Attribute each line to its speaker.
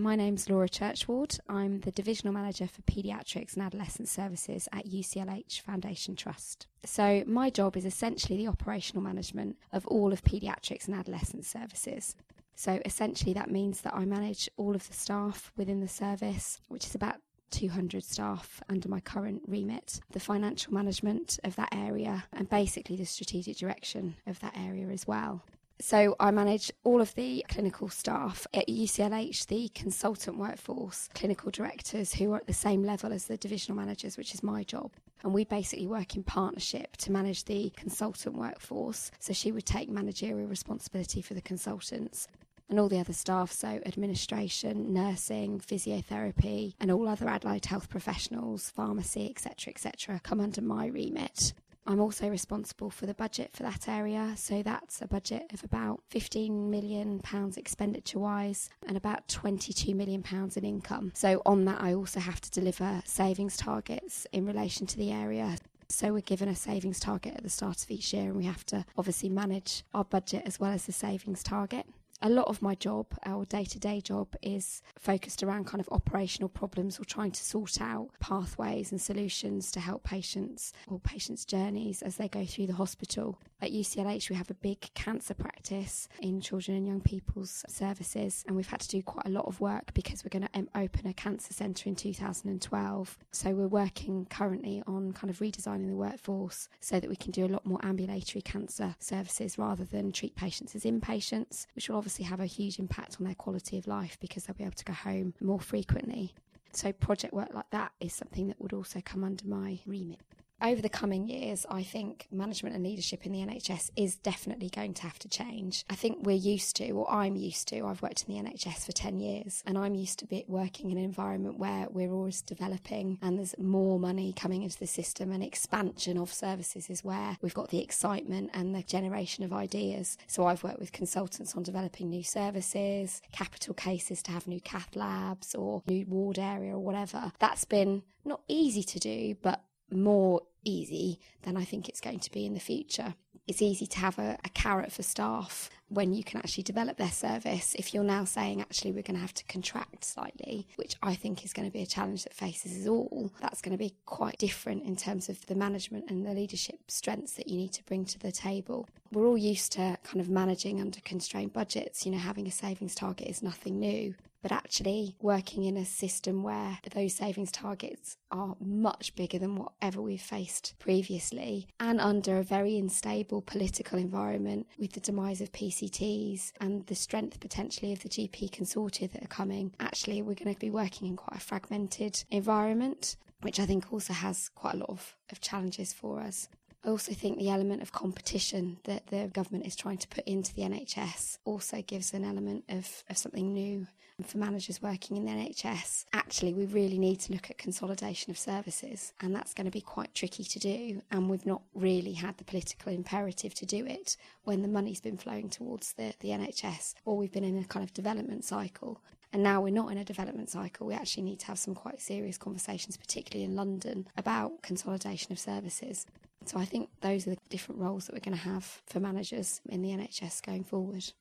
Speaker 1: My name's Laura Churchward. I'm the Divisional Manager for Paediatrics and Adolescent Services at UCLH Foundation Trust. So, my job is essentially the operational management of all of paediatrics and adolescent services. So, essentially, that means that I manage all of the staff within the service, which is about 200 staff under my current remit, the financial management of that area, and basically the strategic direction of that area as well. So I manage all of the clinical staff at UCLH, the consultant workforce, clinical directors who are at the same level as the divisional managers, which is my job. And we basically work in partnership to manage the consultant workforce. So she would take managerial responsibility for the consultants and all the other staff, so administration, nursing, physiotherapy, and all other allied health professionals, pharmacy, etc., etc., come under my remit. I'm also responsible for the budget for that area, so that's a budget of about 15 million pounds expenditure wise and about 22 million pounds in income. So on that I also have to deliver savings targets in relation to the area. So we're given a savings target at the start of each year and we have to obviously manage our budget as well as the savings target a lot of my job, our day to day job, is focused around kind of operational problems or trying to sort out pathways and solutions to help patients or patients' journeys as they go through the hospital. At UCLH, we have a big cancer practice in children and young people's services, and we've had to do quite a lot of work because we're going to open a cancer centre in 2012. So we're working currently on kind of redesigning the workforce so that we can do a lot more ambulatory cancer services rather than treat patients as inpatients, which will obviously have a huge impact on their quality of life because they'll be able to go home more frequently. So, project work like that is something that would also come under my remit over the coming years, I think management and leadership in the NHS is definitely going to have to change. I think we're used to, or I'm used to, I've worked in the NHS for 10 years, and I'm used to be working in an environment where we're always developing and there's more money coming into the system, and expansion of services is where we've got the excitement and the generation of ideas. So I've worked with consultants on developing new services, capital cases to have new cath labs or new ward area or whatever. That's been not easy to do, but more easy than I think it's going to be in the future. It's easy to have a, a, carrot for staff when you can actually develop their service. If you're now saying, actually, we're going to have to contract slightly, which I think is going to be a challenge that faces us all, that's going to be quite different in terms of the management and the leadership strengths that you need to bring to the table. We're all used to kind of managing under constrained budgets. You know, having a savings target is nothing new but actually working in a system where those savings targets are much bigger than whatever we've faced previously and under a very unstable political environment with the demise of PCTs and the strength potentially of the GP consortia that are coming. Actually, we're going to be working in quite a fragmented environment, which I think also has quite a lot of, of challenges for us. I also think the element of competition that the government is trying to put into the NHS also gives an element of, of something new for managers working in the NHS, actually, we really need to look at consolidation of services, and that's going to be quite tricky to do. And we've not really had the political imperative to do it when the money's been flowing towards the, the NHS, or we've been in a kind of development cycle. And now we're not in a development cycle. We actually need to have some quite serious conversations, particularly in London, about consolidation of services. So I think those are the different roles that we're going to have for managers in the NHS going forward.